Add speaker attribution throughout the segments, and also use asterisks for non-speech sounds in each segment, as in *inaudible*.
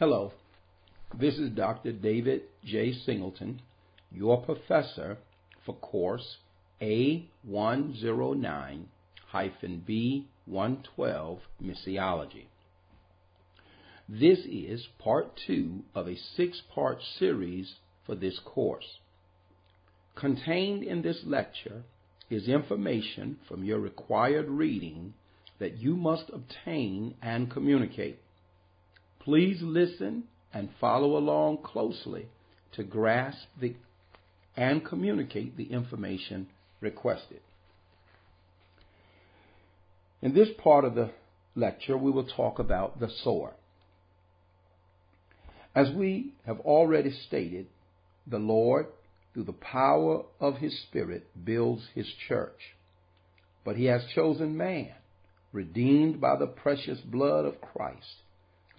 Speaker 1: Hello, this is Dr. David J. Singleton, your professor for course A109 B112 Missiology. This is part two of a six part series for this course. Contained in this lecture is information from your required reading that you must obtain and communicate. Please listen and follow along closely to grasp the, and communicate the information requested. In this part of the lecture, we will talk about the sower. As we have already stated, the Lord, through the power of His Spirit, builds His church. But He has chosen man, redeemed by the precious blood of Christ,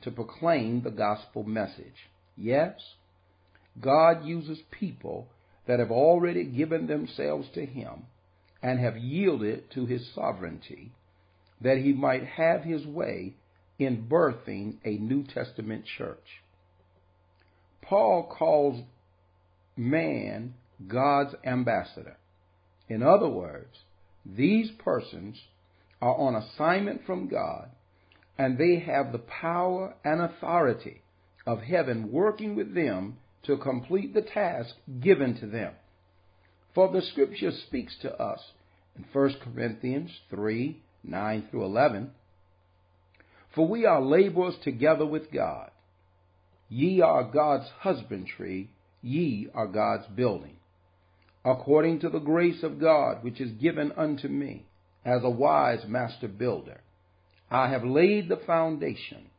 Speaker 1: to proclaim the gospel message. Yes, God uses people that have already given themselves to Him and have yielded to His sovereignty that He might have His way in birthing a New Testament church. Paul calls man God's ambassador. In other words, these persons are on assignment from God and they have the power and authority of heaven working with them to complete the task given to them. For the scripture speaks to us in 1 Corinthians 3 9 through 11. For we are laborers together with God. Ye are God's husbandry, ye are God's building. According to the grace of God which is given unto me, as a wise master builder, I have laid the foundation,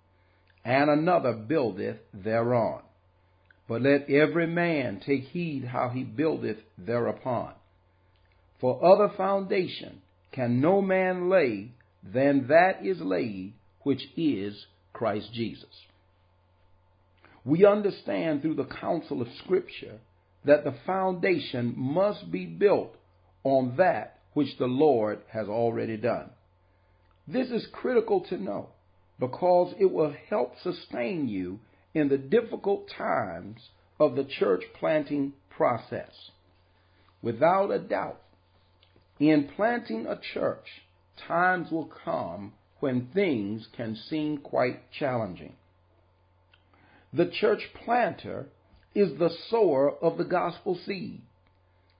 Speaker 1: and another buildeth thereon. But let every man take heed how he buildeth thereupon. For other foundation can no man lay than that is laid, which is Christ Jesus. We understand through the counsel of Scripture that the foundation must be built on that which the Lord has already done. This is critical to know because it will help sustain you in the difficult times of the church planting process. Without a doubt, in planting a church, times will come when things can seem quite challenging. The church planter is the sower of the gospel seed.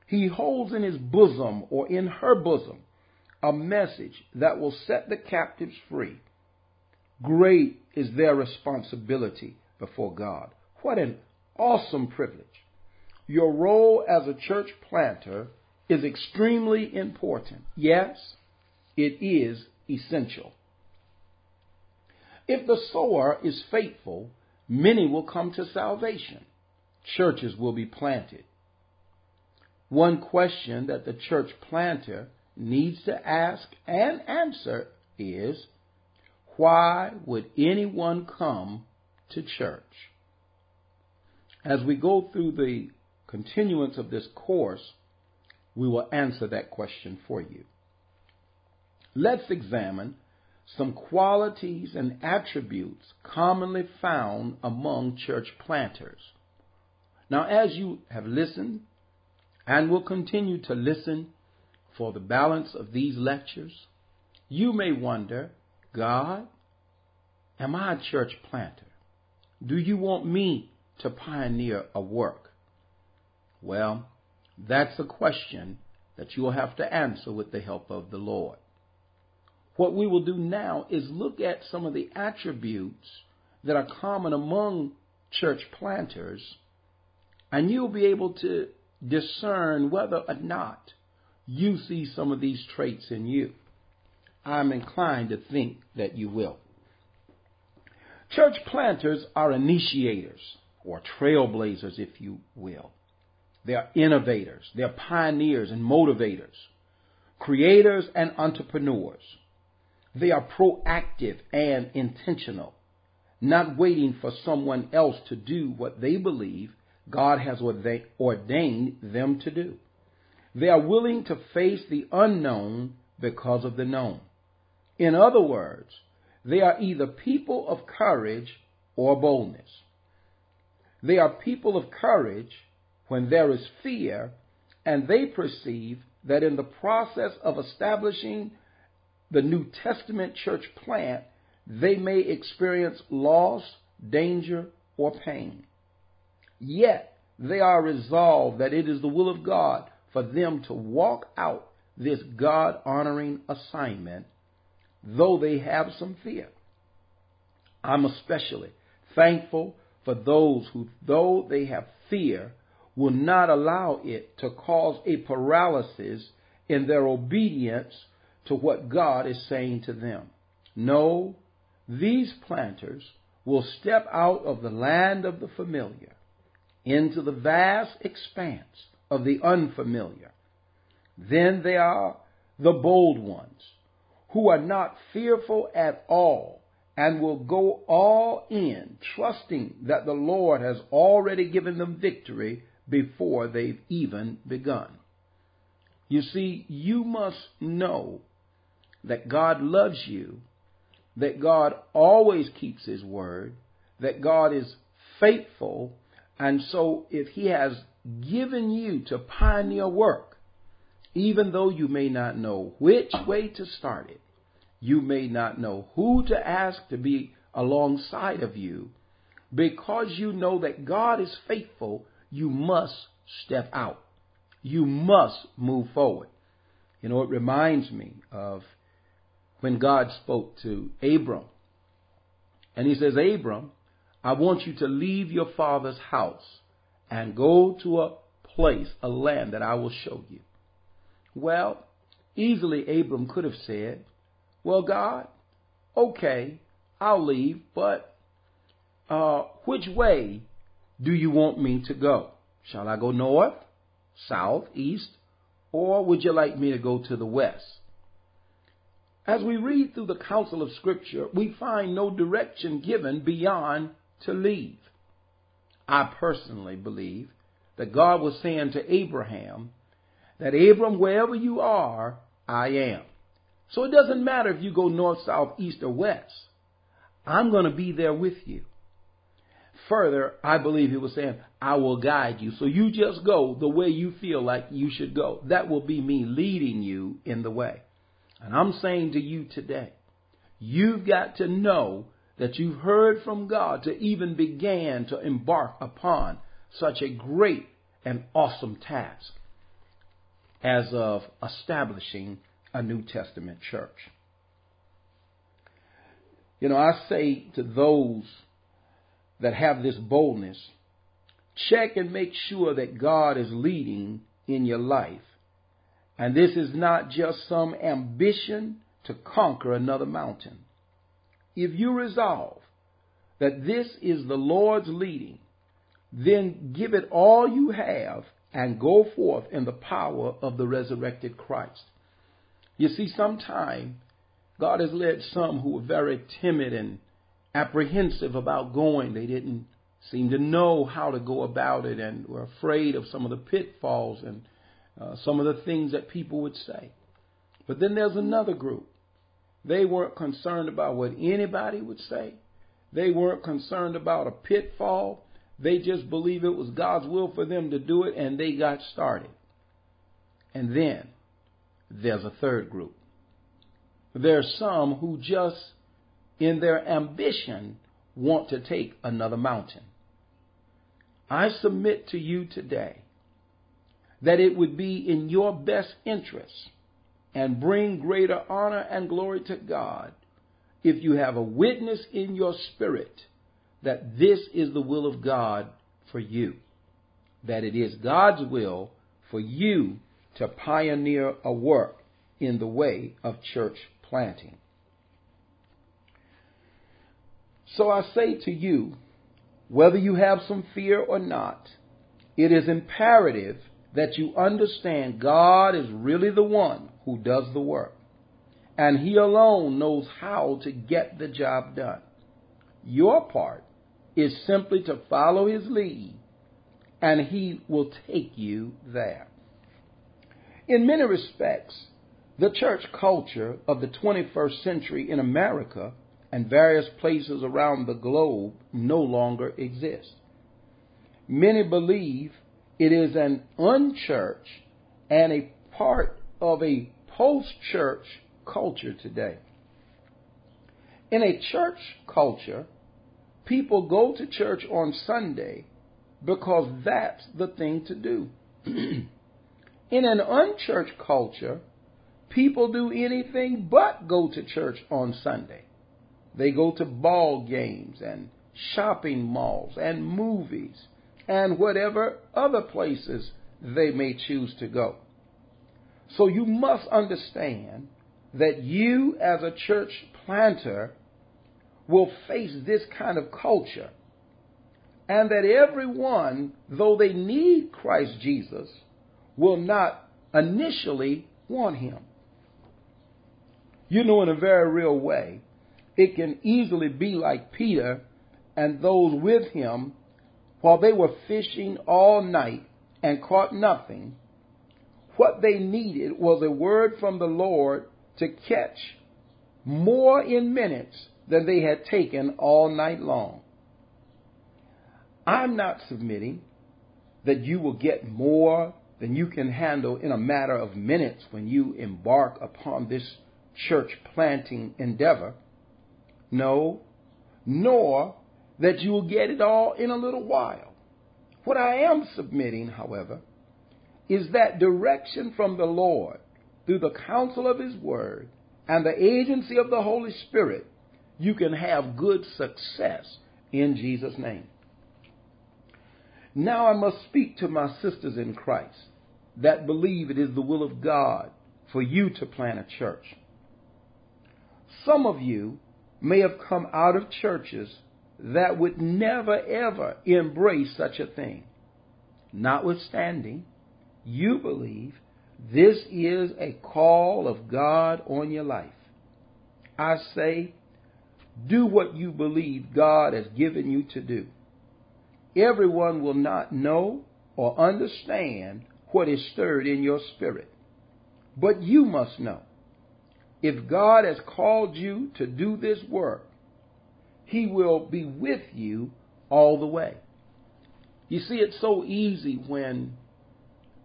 Speaker 1: He holds in his bosom or in her bosom a message that will set the captives free. Great is their responsibility before God. What an awesome privilege. Your role as a church planter is extremely important. Yes, it is essential. If the sower is faithful, many will come to salvation. Churches will be planted. One question that the church planter needs to ask and answer is why would anyone come to church? As we go through the continuance of this course, we will answer that question for you. Let's examine some qualities and attributes commonly found among church planters. Now, as you have listened and will continue to listen for the balance of these lectures, you may wonder, God, am I a church planter? Do you want me to pioneer a work? Well, that's a question that you will have to answer with the help of the Lord. What we will do now is look at some of the attributes that are common among church planters, and you'll be able to discern whether or not you see some of these traits in you. I'm inclined to think that you will. Church planters are initiators or trailblazers, if you will. They are innovators, they're pioneers and motivators, creators and entrepreneurs. They are proactive and intentional, not waiting for someone else to do what they believe God has ordained them to do. They are willing to face the unknown because of the known. In other words, they are either people of courage or boldness. They are people of courage when there is fear, and they perceive that in the process of establishing the New Testament church plant, they may experience loss, danger, or pain. Yet they are resolved that it is the will of God for them to walk out this God honoring assignment, though they have some fear. I'm especially thankful for those who, though they have fear, will not allow it to cause a paralysis in their obedience to what God is saying to them. No, these planters will step out of the land of the familiar into the vast expanse of the unfamiliar. Then there are the bold ones who are not fearful at all and will go all in, trusting that the Lord has already given them victory before they've even begun. You see, you must know that God loves you, that God always keeps His word, that God is faithful, and so if He has given you to pioneer work, even though you may not know which way to start it, you may not know who to ask to be alongside of you, because you know that God is faithful, you must step out. You must move forward. You know, it reminds me of when God spoke to Abram. And he says, Abram, I want you to leave your father's house and go to a place, a land that I will show you. Well, easily Abram could have said, Well, God, okay, I'll leave, but uh, which way do you want me to go? Shall I go north, south, east, or would you like me to go to the west? As we read through the counsel of Scripture, we find no direction given beyond to leave. I personally believe that God was saying to Abraham that Abram, wherever you are, I am. So it doesn't matter if you go north, south, east, or west. I'm going to be there with you. Further, I believe he was saying, I will guide you. So you just go the way you feel like you should go. That will be me leading you in the way. And I'm saying to you today, you've got to know that you've heard from God to even begin to embark upon such a great and awesome task as of establishing a New Testament church. You know, I say to those that have this boldness, check and make sure that God is leading in your life. And this is not just some ambition to conquer another mountain. If you resolve that this is the Lord's leading, then give it all you have and go forth in the power of the resurrected Christ. You see, sometime God has led some who were very timid and apprehensive about going. They didn't seem to know how to go about it and were afraid of some of the pitfalls and uh, some of the things that people would say. But then there's another group. They weren't concerned about what anybody would say. They weren't concerned about a pitfall. They just believed it was God's will for them to do it and they got started. And then there's a third group. There's some who just in their ambition, want to take another mountain. I submit to you today that it would be in your best interest and bring greater honor and glory to God if you have a witness in your spirit that this is the will of God for you, that it is God's will for you to pioneer a work in the way of church planting. So I say to you, whether you have some fear or not, it is imperative that you understand God is really the one who does the work. And He alone knows how to get the job done. Your part is simply to follow His lead, and He will take you there. In many respects, the church culture of the 21st century in America and various places around the globe no longer exist. Many believe it is an unchurch and a part of a post church culture today. In a church culture, people go to church on Sunday because that's the thing to do. *clears throat* In an unchurched culture, people do anything but go to church on Sunday. They go to ball games and shopping malls and movies and whatever other places they may choose to go. So you must understand that you as a church planter will face this kind of culture and that everyone, though they need Christ Jesus, will not initially want him. You know, in a very real way, it can easily be like Peter and those with him while they were fishing all night and caught nothing. What they needed was a word from the Lord to catch more in minutes than they had taken all night long. I'm not submitting that you will get more than you can handle in a matter of minutes when you embark upon this church planting endeavor. No, nor that you will get it all in a little while. What I am submitting, however, is that direction from the Lord through the counsel of His Word and the agency of the Holy Spirit, you can have good success in Jesus' name. Now I must speak to my sisters in Christ that believe it is the will of God for you to plant a church. Some of you may have come out of churches that would never ever embrace such a thing. Notwithstanding, you believe this is a call of God on your life. I say, do what you believe God has given you to do. Everyone will not know or understand what is stirred in your spirit. But you must know. If God has called you to do this work, He will be with you all the way. You see, it's so easy when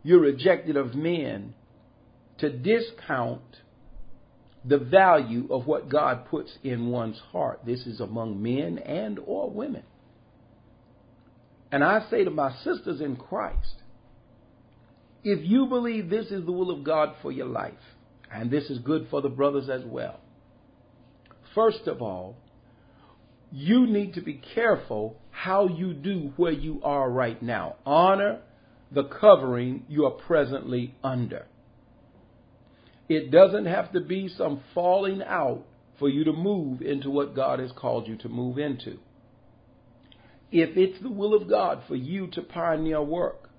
Speaker 1: you're rejected of men to discount the value of what God puts in one's heart. This is among men and or women. And I say to my sisters in Christ, if you believe this is the will of God for your life, and this is good for the brothers as well, first of all, you need to be careful how you do where you are right now. Honor the covering you are presently under. It doesn't have to be some falling out for you to move into what God has called you to move into. If it's the will of God for you to pioneer work,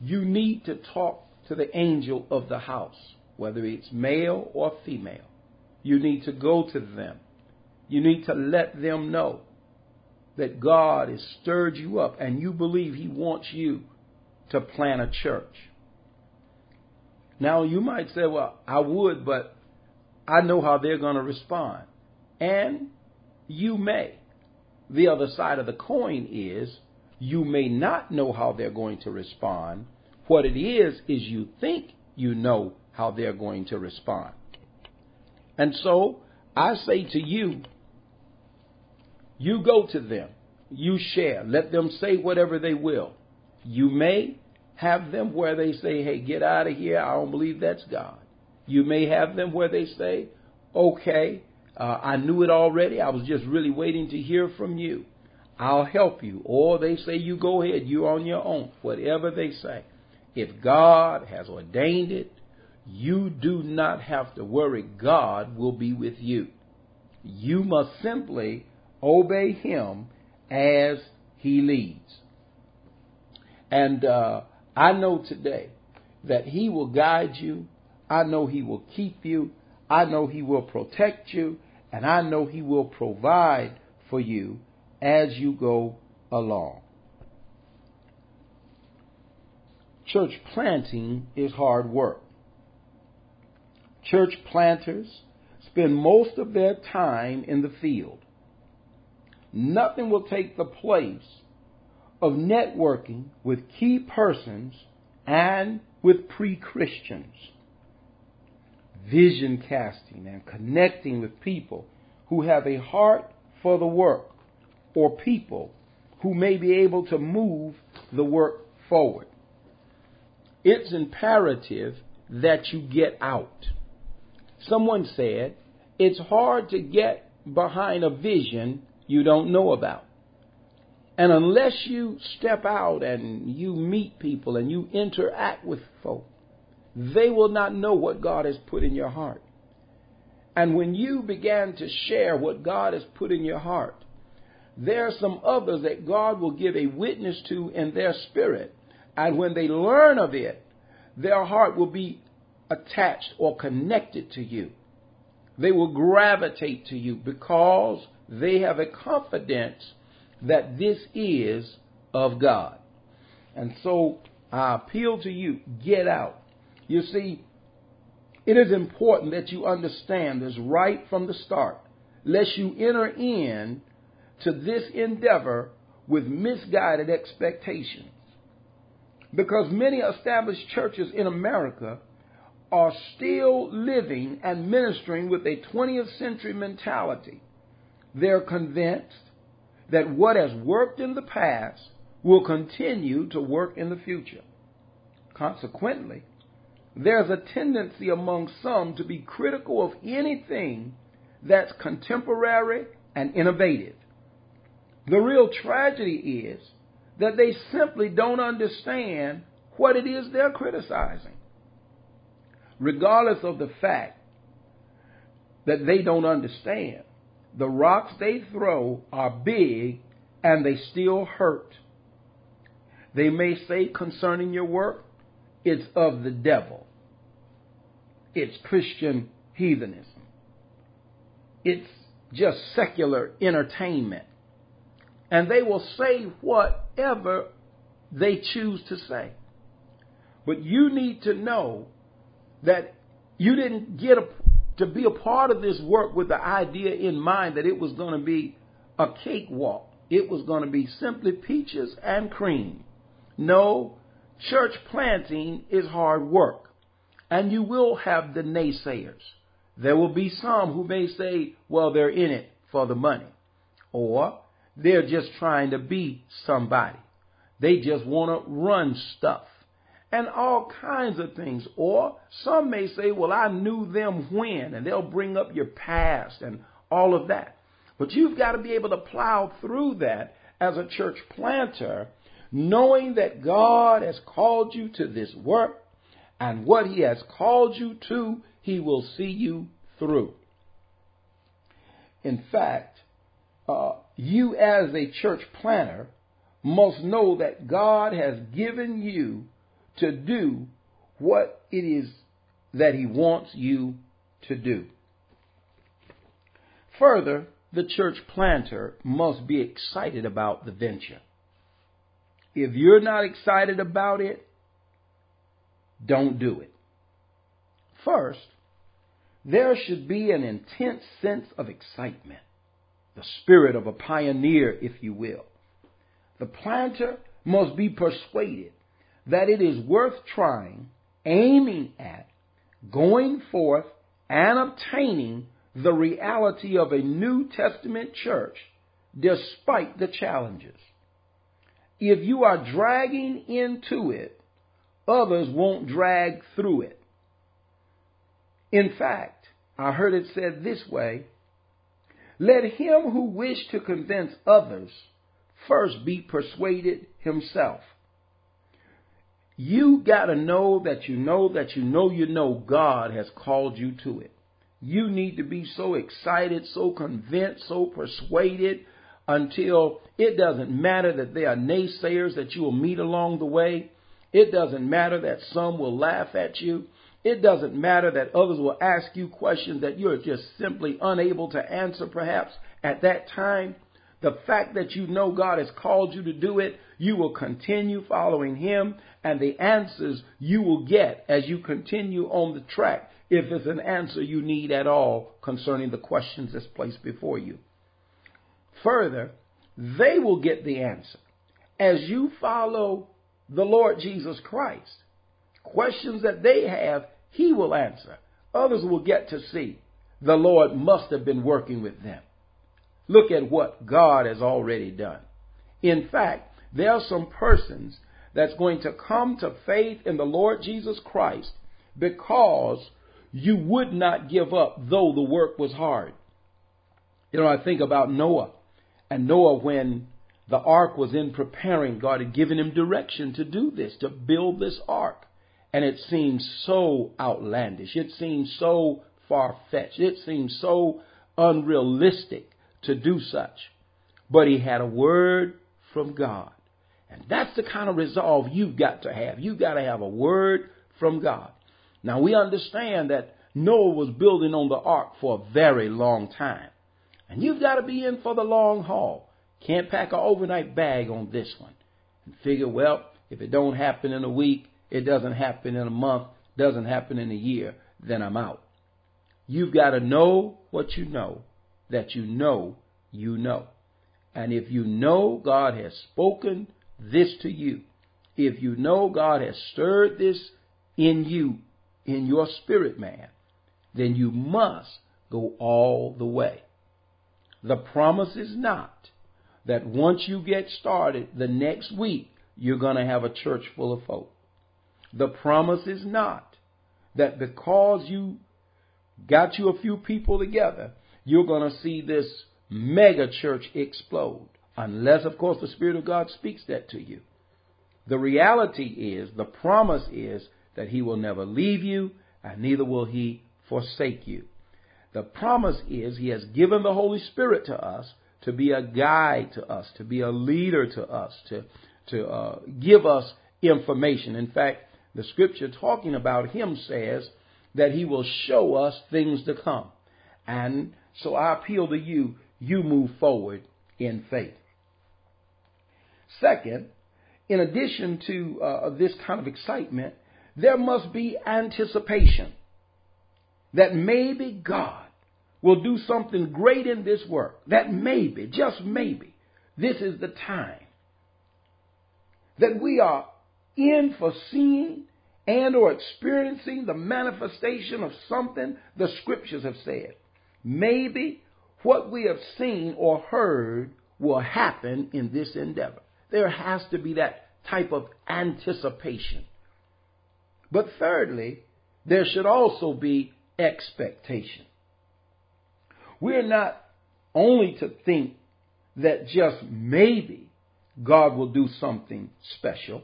Speaker 1: you need to talk to the angel of the house, whether it's male or female. You need to go to them. You need to let them know that God has stirred you up and you believe He wants you to plant a church. Now, you might say, well, I would, but I know how they're going to respond. And you may. The other side of the coin is you may not know how they're going to respond. What it is, is you think you know how they're going to respond. And so I say to you, you go to them, you share, let them say whatever they will. You may have them where they say, hey, get out of here, I don't believe that's God. You may have them where they say, okay, uh, I knew it already, I was just really waiting to hear from you. I'll help you. Or they say, you go ahead, you're on your own. Whatever they say. If God has ordained it, you do not have to worry. God will be with you. You must simply obey Him as He leads. And uh, I know today that He will guide you. I know He will keep you. I know He will protect you. And I know He will provide for you as you go along. Church planting is hard work. Church planters spend most of their time in the field. Nothing will take the place of networking with key persons and with pre Christians. Vision casting and connecting with people who have a heart for the work or people who may be able to move the work forward. It's imperative that you get out. Someone said, it's hard to get behind a vision you don't know about. And unless you step out and you meet people and you interact with folk, they will not know what God has put in your heart. And when you began to share what God has put in your heart, there are some others that God will give a witness to in their spirit. And when they learn of it, their heart will be attached or connected to you. They will gravitate to you because they have a confidence that this is of God. And so I appeal to you, get out. You see, it is important that you understand this right from the start, lest you enter in to this endeavor with misguided expectations. Because many established churches in America are still living and ministering with a 20th century mentality. They're convinced that what has worked in the past will continue to work in the future. Consequently, there's a tendency among some to be critical of anything that's contemporary and innovative. The real tragedy is that they simply don't understand what it is they're criticizing. Regardless of the fact that they don't understand, the rocks they throw are big and they still hurt. They may say concerning your work, it's of the devil. It's Christian heathenism. It's just secular entertainment. And they will say whatever they choose to say. But you need to know that you didn't get a to be a part of this work with the idea in mind that it was going to be a cakewalk. It was going to be simply peaches and cream. No, church planting is hard work. And you will have the naysayers. There will be some who may say, well, they're in it for the money. Or they're just trying to be somebody. They just want to run stuff and all kinds of things. Or some may say, well, I knew them when, and they'll bring up your past and all of that. But you've got to be able to plow through that as a church planter, knowing that God has called you to this work, and what He has called you to, He will see you through. In fact, uh, you as a church planter must know that God has given you to do what it is that He wants you to do. Further, the church planter must be excited about the venture. If you're not excited about it, don't do it. First, there should be an intense sense of excitement, the spirit of a pioneer, if you will. The planter must be persuaded that it is worth trying, aiming at, going forth, and obtaining the reality of a New Testament church despite the challenges. If you are dragging into it, others won't drag through it. In fact, I heard it said this way Let him who wish to convince others first be persuaded himself. You got to know that you know that you know you know God has called you to it. You need to be so excited, so convinced, so persuaded until it doesn't matter that there are naysayers that you will meet along the way. It doesn't matter that some will laugh at you. It doesn't matter that others will ask you questions that you're just simply unable to answer perhaps at that time. The fact that you know God has called you to do it, you will continue following Him, and the answers you will get as you continue on the track if it's an answer you need at all concerning the questions that's placed before you. Further, they will get the answer. As you follow the Lord Jesus Christ, questions that they have, He will answer. Others will get to see the Lord must have been working with them. Look at what God has already done. In fact, there are some persons that's going to come to faith in the Lord Jesus Christ because you would not give up though the work was hard. You know, I think about Noah. And Noah, when the ark was in preparing, God had given him direction to do this, to build this ark. And it seemed so outlandish. It seemed so far fetched. It seemed so unrealistic to do such. But he had a word from God. And that's the kind of resolve you've got to have. You've got to have a word from God. Now we understand that Noah was building on the ark for a very long time. And you've got to be in for the long haul. Can't pack an overnight bag on this one. And figure, well, if it don't happen in a week, it doesn't happen in a month, doesn't happen in a year, then I'm out. You've got to know what you know, that you know you know. And if you know God has spoken this to you, if you know God has stirred this in you, in your spirit man, then you must go all the way. The promise is not that once you get started the next week, you're going to have a church full of folk. The promise is not that because you got you a few people together, you're going to see this mega church explode. Unless, of course, the Spirit of God speaks that to you. The reality is, the promise is that He will never leave you, and neither will He forsake you. The promise is He has given the Holy Spirit to us to be a guide to us, to be a leader to us, to, to uh, give us information. In fact, the scripture talking about Him says that He will show us things to come. And so I appeal to you, you move forward in faith. Second, in addition to uh, this kind of excitement, there must be anticipation that maybe God will do something great in this work. That maybe, just maybe, this is the time that we are in for seeing and or experiencing the manifestation of something the scriptures have said. Maybe what we have seen or heard will happen in this endeavor. There has to be that type of anticipation. But thirdly, there should also be expectation. We're not only to think that just maybe God will do something special,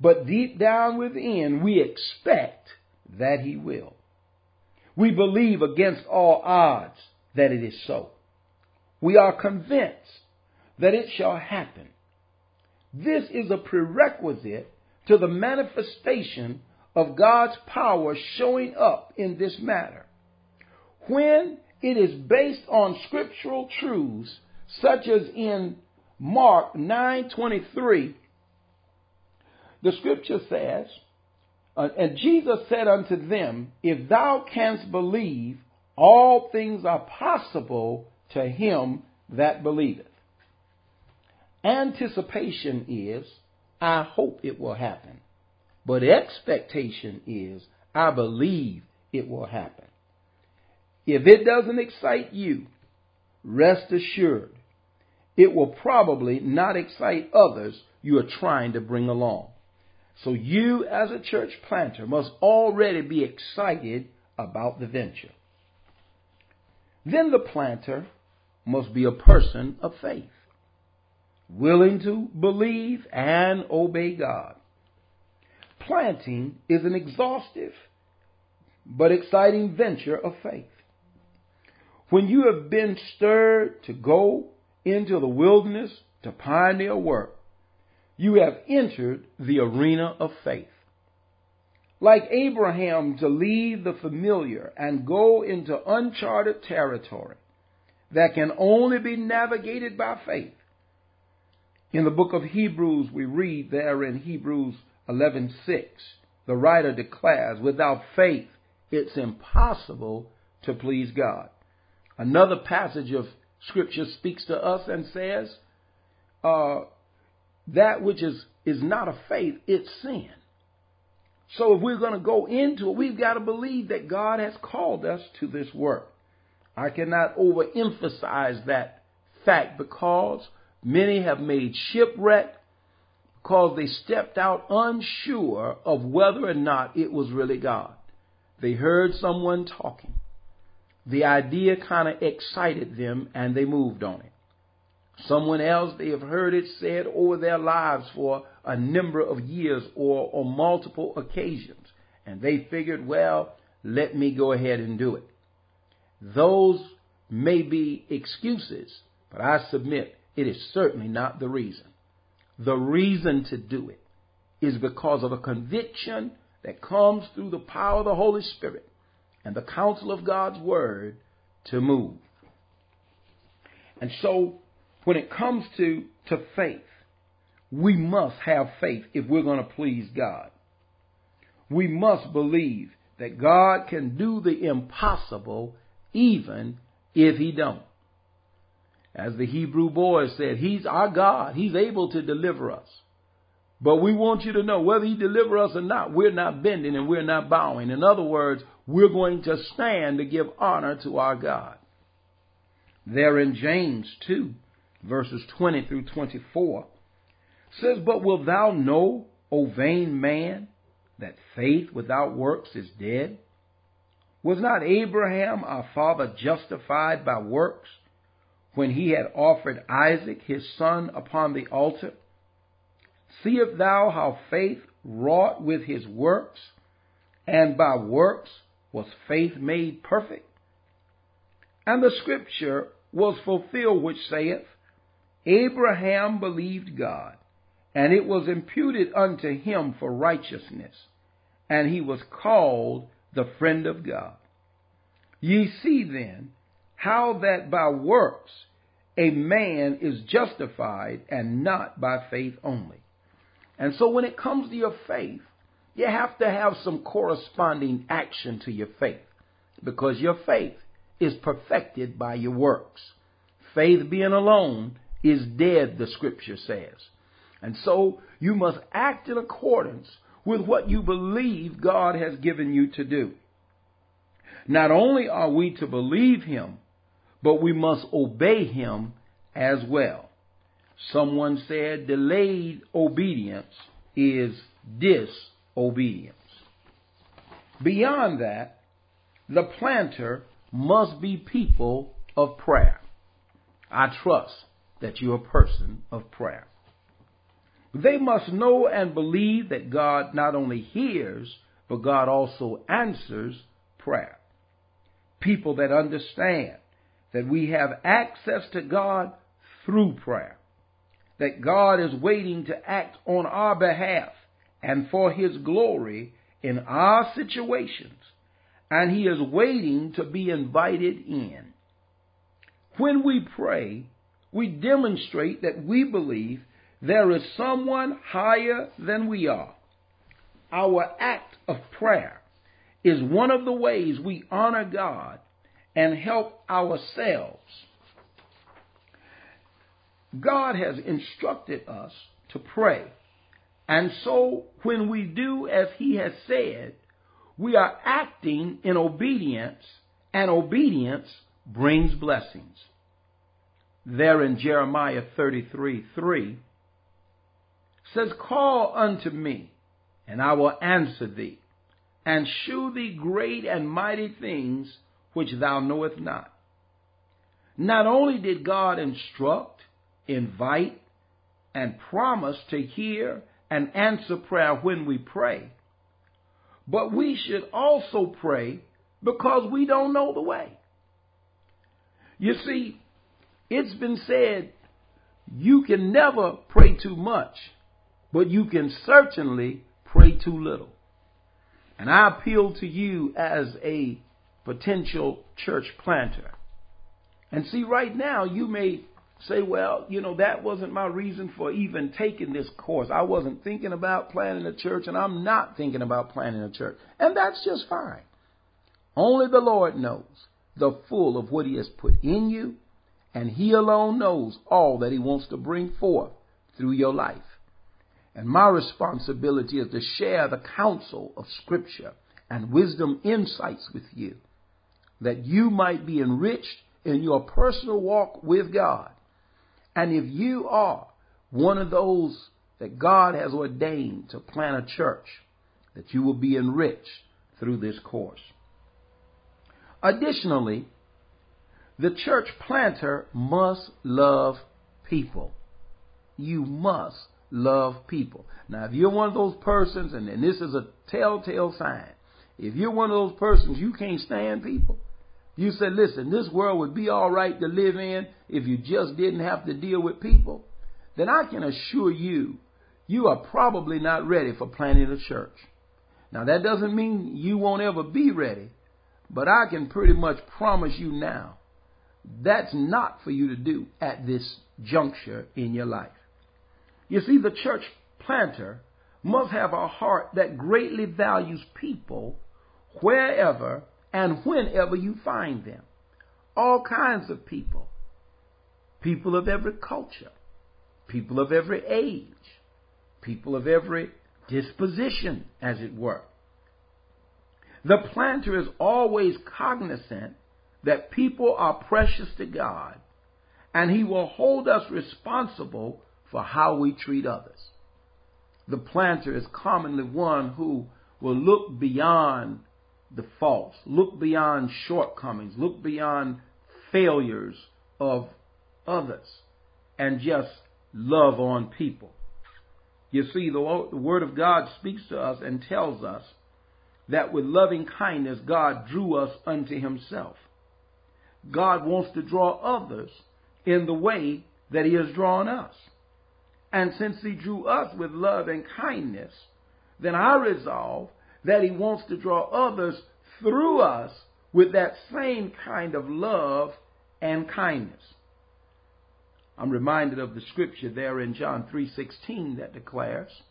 Speaker 1: but deep down within, we expect that He will. We believe against all odds that it is so. We are convinced that it shall happen. This is a prerequisite to the manifestation of God's power showing up in this matter. When it is based on scriptural truths, such as in Mark 9:23, the scripture says, uh, and Jesus said unto them, If thou canst believe, all things are possible to him that believeth. Anticipation is, I hope it will happen. But expectation is, I believe it will happen. If it doesn't excite you, rest assured, it will probably not excite others you are trying to bring along. So you, as a church planter, must already be excited about the venture. Then the planter must be a person of faith willing to believe and obey God. Planting is an exhaustive but exciting venture of faith. When you have been stirred to go into the wilderness to pioneer work, you have entered the arena of faith. Like Abraham to leave the familiar and go into uncharted territory that can only be navigated by faith, in the book of Hebrews, we read there in Hebrews 11:6, the writer declares, "Without faith, it's impossible to please God. Another passage of Scripture speaks to us and says, uh, that which is, is not of faith, it's sin. So if we're going to go into it, we've got to believe that God has called us to this work. I cannot overemphasize that fact because many have made shipwreck because they stepped out unsure of whether or not it was really God. They heard someone talking. The idea kind of excited them and they moved on it. Someone else, they have heard it said over their lives for a number of years or on multiple occasions. And they figured, well, let me go ahead and do it. Those may be excuses, but I submit it is certainly not the reason. The reason to do it is because of a conviction that comes through the power of the Holy Spirit and the counsel of God's Word to move. And so, when it comes to, to faith, we must have faith if we're going to please God. We must believe that God can do the impossible even if he don't. As the Hebrew boys said, he's our God. He's able to deliver us. But we want you to know whether he deliver us or not, we're not bending and we're not bowing. In other words, we're going to stand to give honor to our God. There in James 2, verses 20 through 24, says, But wilt thou know, O vain man, that faith without works is dead? Was not Abraham our father justified by works when he had offered Isaac his son upon the altar? Seest thou how faith wrought with his works, and by works was faith made perfect? And the scripture was fulfilled which saith, Abraham believed God, and it was imputed unto him for righteousness, and he was called the friend of God. Ye see then how that by works a man is justified and not by faith only. And so when it comes to your faith, you have to have some corresponding action to your faith because your faith is perfected by your works. Faith being alone is dead, the scripture says. And so you must act in accordance with what you believe God has given you to do. Not only are we to believe Him, but we must obey Him as well. Someone said delayed obedience is disobedience. Beyond that, the planter must be people of prayer. I trust that you're a person of prayer. They must know and believe that God not only hears, but God also answers prayer. People that understand that we have access to God through prayer. That God is waiting to act on our behalf and for His glory in our situations. And He is waiting to be invited in. When we pray, we demonstrate that we believe there is someone higher than we are. Our act of prayer is one of the ways we honor God and help ourselves. God has instructed us to pray. And so when we do as He has said, we are acting in obedience, and obedience brings blessings. There in Jeremiah 33 3 says, Call unto me, and I will answer thee, and shew thee great and mighty things which thou knowest not. Not only did God instruct, invite, and promise to hear and answer prayer when we pray, but we should also pray because we don't know the way. You see, it's been said you can never pray too much, but you can certainly pray too little. And I appeal to you as a potential church planter. And see, right now, you may say, well, you know, that wasn't my reason for even taking this course. I wasn't thinking about planting a church, and I'm not thinking about planting a church. And that's just fine. Only the Lord knows the full of what He has put in you, and He alone knows all that He wants to bring forth through your life. And my responsibility is to share the counsel of Scripture and wisdom insights with you, that you might be enriched in your personal walk with God. And if you are one of those that God has ordained to plant a church, that you will be enriched through this course. Additionally, the church planter must love people. You must love people. Now, if you're one of those persons, and, and this is a telltale sign, if you're one of those persons you can't stand people, you said, listen, this world would be all right to live in if you just didn't have to deal with people, then I can assure you, you are probably not ready for planting a church. Now, that doesn't mean you won't ever be ready, but I can pretty much promise you now that's not for you to do at this juncture in your life. You see, the church planter must have a heart that greatly values people wherever and whenever you find them. All kinds of people. People of every culture. People of every age. People of every disposition, as it were. The planter is always cognizant that people are precious to God, and He will hold us responsible for how we treat others. The planter is commonly one who will look beyond the faults, look beyond shortcomings, look beyond failures of others, and just love on people. You see, the, the Word of God speaks to us and tells us that with loving kindness God drew us unto Himself. God wants to draw others in the way that He has drawn us. And since He drew us with love and kindness, then I resolve that He wants to draw others through us with that same kind of love and kindness. I'm reminded of the scripture there in John 3:16 that declares,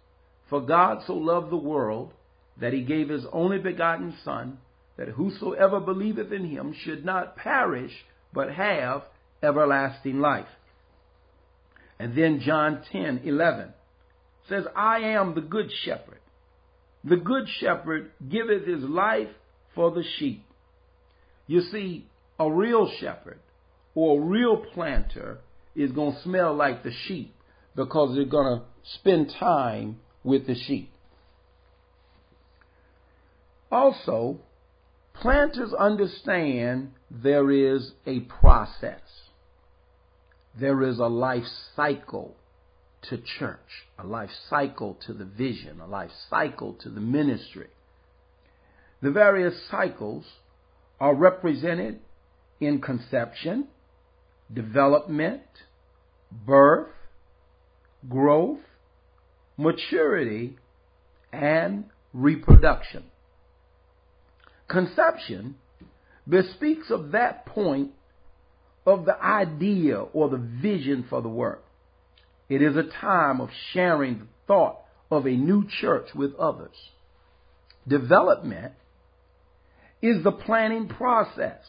Speaker 1: "For God so loved the world that he gave his only begotten son, that whosoever believeth in him should not perish, but have everlasting life." And then John 10:11 says, "I am the good shepherd. The good shepherd giveth his life for the sheep." You see, a real shepherd or a real planter is going to smell like the sheep because they're going to spend time with the sheep. Also, planters understand there is a process. There is a life cycle to church, a life cycle to the vision, a life cycle to the ministry. The various cycles are represented in conception, development, birth, growth, maturity, and reproduction. Conception bespeaks of that point of the idea or the vision for the work. It is a time of sharing the thought of a new church with others. Development is the planning process.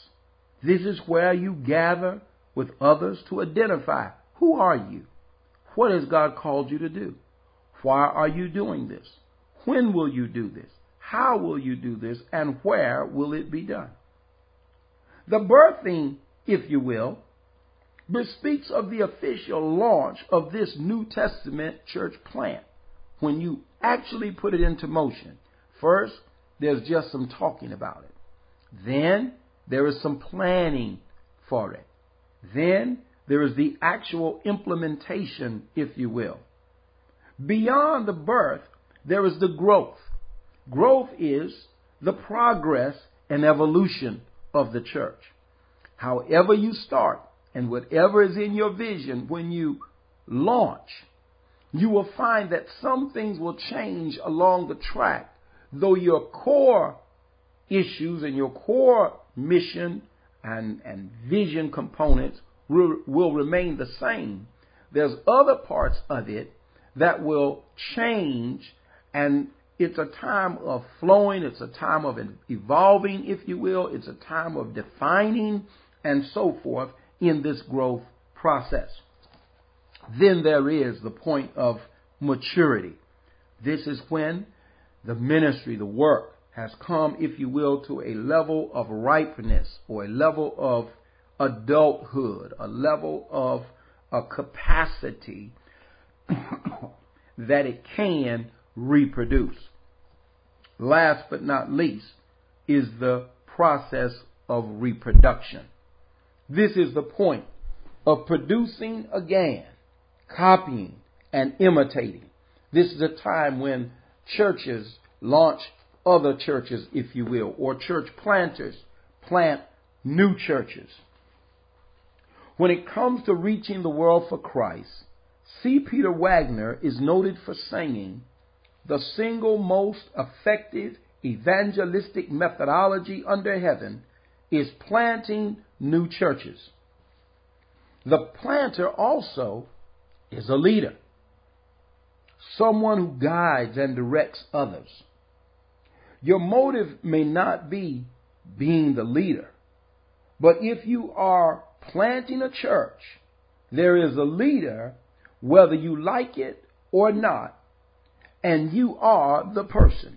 Speaker 1: This is where you gather with others to identify who are you? What has God called you to do? Why are you doing this? When will you do this? How will you do this? And where will it be done? The birthing, if you will, bespeaks of the official launch of this New Testament church plant when you actually put it into motion. First, there's just some talking about it. Then, there is some planning for it. Then, there is the actual implementation, if you will. Beyond the birth, there is the growth. Growth is the progress and evolution of the church. However you start and whatever is in your vision when you launch, you will find that some things will change along the track, though your core issues and your core mission and, and vision components will will remain the same. There's other parts of it that will change and It's a time of flowing. It's a time of evolving, if you will. It's a time of defining and so forth in this growth process. Then there is the point of maturity. This is when the ministry, the work, has come, if you will, to a level of ripeness or a level of adulthood, a level of a capacity *coughs* that it can reproduce. Last but not least is the process of reproduction. This is the point of producing again, copying, and imitating. This is a time when churches launch other churches, if you will, or church planters plant new churches. When it comes to reaching the world for Christ, C. Peter Wagner is noted for saying, the single most effective evangelistic methodology under heaven is planting new churches. The planter also is a leader, someone who guides and directs others. Your motive may not be being the leader, but if you are planting a church, there is a leader, whether you like it or not, and you are the person.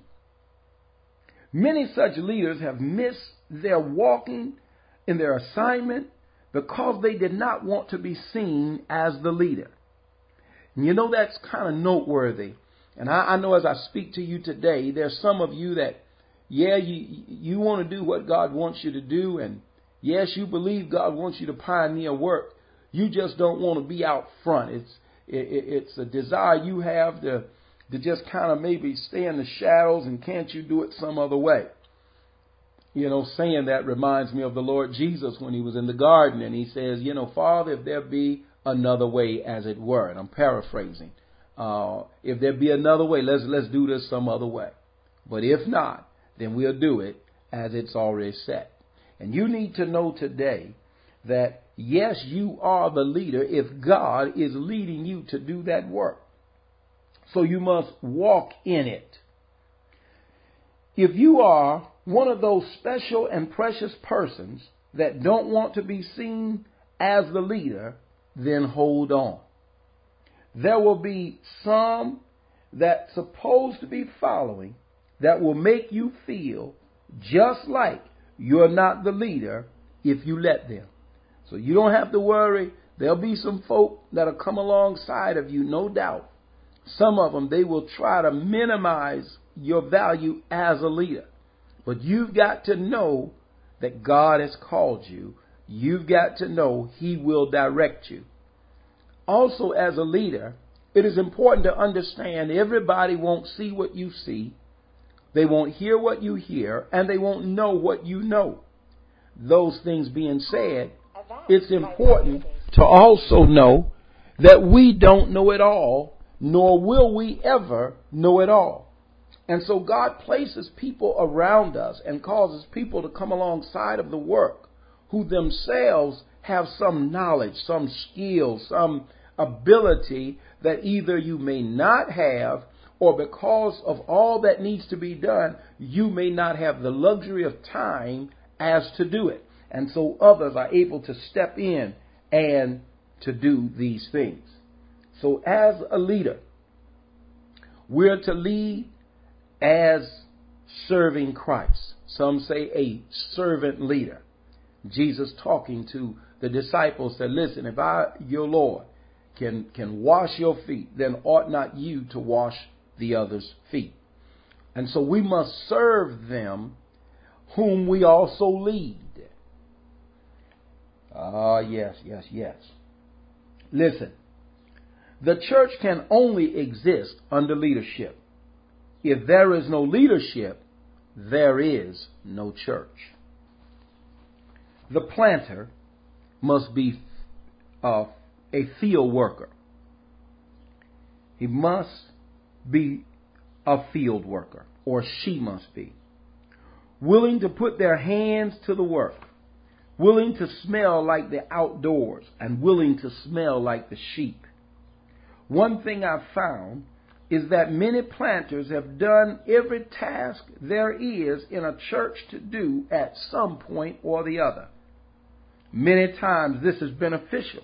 Speaker 1: Many such leaders have missed their walking in their assignment because they did not want to be seen as the leader. And you know, that's kind of noteworthy. And I, I know as I speak to you today, there's some of you that, yeah, you, you want to do what God wants you to do. And yes, you believe God wants you to pioneer work. You just don't want to be out front. It's, it, it's a desire you have to, to just kind of maybe stay in the shadows and can't you do it some other way? You know, saying that reminds me of the Lord Jesus when he was in the garden and he says, you know, Father, if there be another way, as it were. And I'm paraphrasing. Uh, if there be another way, let's let's do this some other way. But if not, then we'll do it as it's already set. And you need to know today that yes, you are the leader if God is leading you to do that work. So you must walk in it. If you are one of those special and precious persons that don't want to be seen as the leader, then hold on. There will be some that supposed to be following that will make you feel just like you're not the leader if you let them. So you don't have to worry. There'll be some folk that'll come alongside of you, no doubt. Some of them, they will try to minimize your value as a leader. But you've got to know that God has called you You've got to know He will direct you. Also, as a leader, it is important to understand everybody won't see what you see, they won't hear what you hear, and they won't know what you know. Those things being said, it's important to also know that we don't know it all, nor will we ever know it all. And so God places people around us and causes people to come alongside of the work who themselves have some knowledge, some skill, some ability that either you may not have or because of all that needs to be done, you may not have the luxury of time as to do it. And so others are able to step in and to do these things. So as a leader, we're to lead as serving Christ. Some say a servant leader. Jesus talking to the disciples said, Listen, if I, your Lord, can, can wash your feet, then ought not you to wash the other's feet. And so we must serve them whom we also lead. Ah, uh, yes, yes, yes. Listen, the church can only exist under leadership. If there is no leadership, there is no church the planter must be uh, a field worker. He must be a field worker, or she must be. Willing to put their hands to the work, willing to smell like the outdoors, and willing to smell like the sheep. One thing I've found is that many planters have done every task there is in a church to do at some point or the other. Many times this is beneficial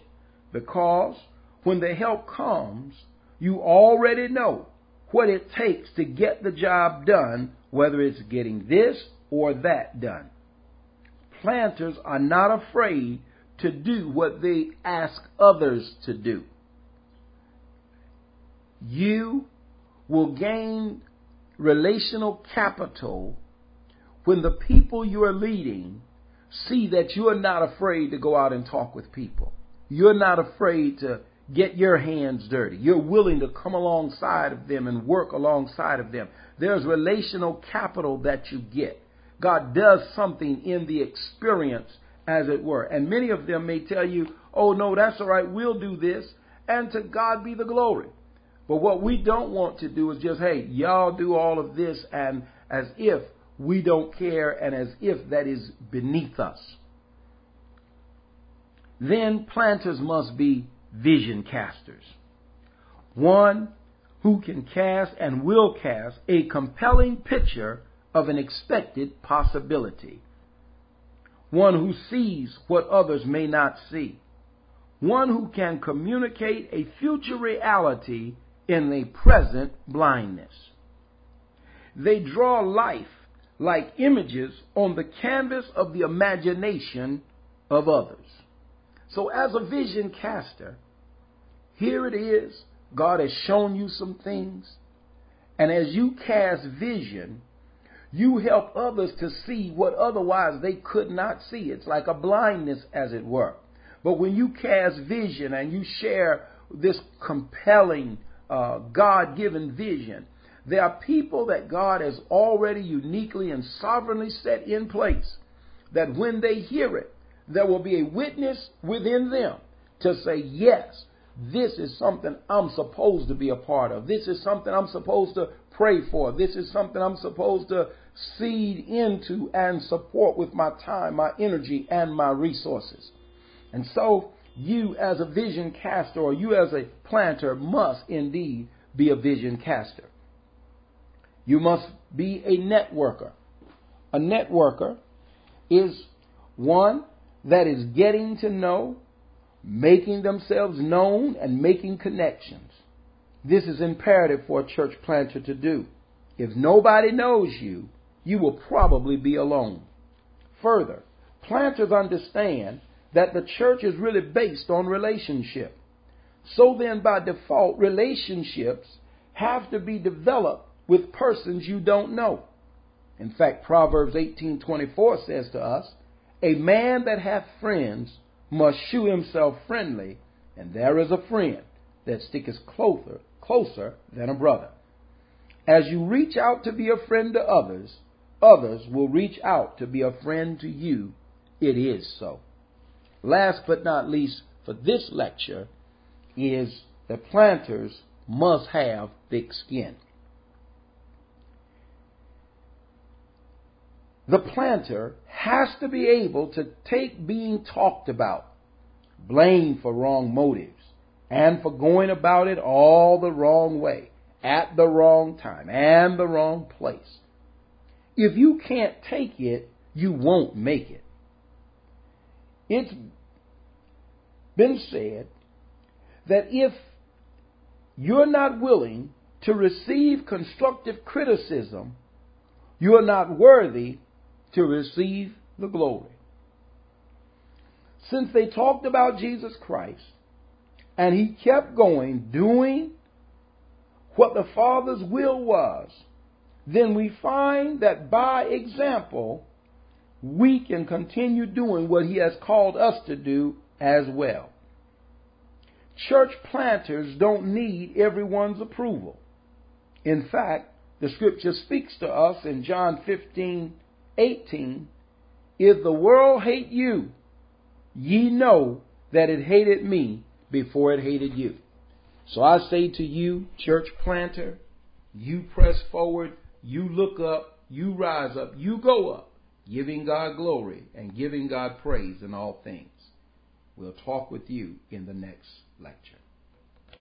Speaker 1: because when the help comes, you already know what it takes to get the job done, whether it's getting this or that done. Planters are not afraid to do what they ask others to do. You will gain relational capital when the people you are leading see that you are not afraid to go out and talk with people. You're not afraid to get your hands dirty. You're willing to come alongside of them and work alongside of them. There's relational capital that you get. God does something in the experience, as it were. And many of them may tell you, oh, no, that's all right, we'll do this. And to God be the glory. But what we don't want to do is just, hey, y'all do all of this and as if we don't care and as if that is beneath us. Then planters must be vision casters. One who can cast and will cast a compelling picture of an expected possibility. One who sees what others may not see. One who can communicate a future reality in the present blindness. They draw life like images on the canvas of the imagination of others. So, as a vision caster, here it is. God has shown you some things. And as you cast vision, you help others to see what otherwise they could not see. It's like a blindness, as it were. But when you cast vision and you share this compelling, uh, God given vision, there are people that God has already uniquely and sovereignly set in place that when they hear it, there will be a witness within them to say, yes, this is something I'm supposed to be a part of. This is something I'm supposed to pray for. This is something I'm supposed to seed into and support with my time, my energy, and my resources. And so, you as a vision caster or you as a planter must indeed be a vision caster. You must be a networker. A networker is one that is getting to know, making themselves known, and making connections. This is imperative for a church planter to do. If nobody knows you, you will probably be alone. Further, planters understand that the church is really based on relationship. So then, by default, relationships have to be developed with persons you don't know. In fact, Proverbs 18:24 says to us, "A man that hath friends must shew himself friendly, and there is a friend that sticketh closer, closer than a brother." As you reach out to be a friend to others, others will reach out to be a friend to you. It is so. Last but not least for this lecture is that planters must have thick skin. The planter has to be able to take being talked about, blamed for wrong motives, and for going about it all the wrong way, at the wrong time, and the wrong place. If you can't take it, you won't make it. It's been said that if you're not willing to receive constructive criticism, you're not worthy to receive the glory. Since they talked about Jesus Christ and he kept going doing what the Father's will was, then we find that by example, we can continue doing what he has called us to do as well. Church planters don't need everyone's approval. In fact, the scripture speaks to us in John 15 18, If the world hate you, ye know that it hated me before it hated you. So I say to you, church planter, you press forward, you look up, you rise up, you go up, giving God glory and giving God praise in all things. We'll talk with you in the next lecture.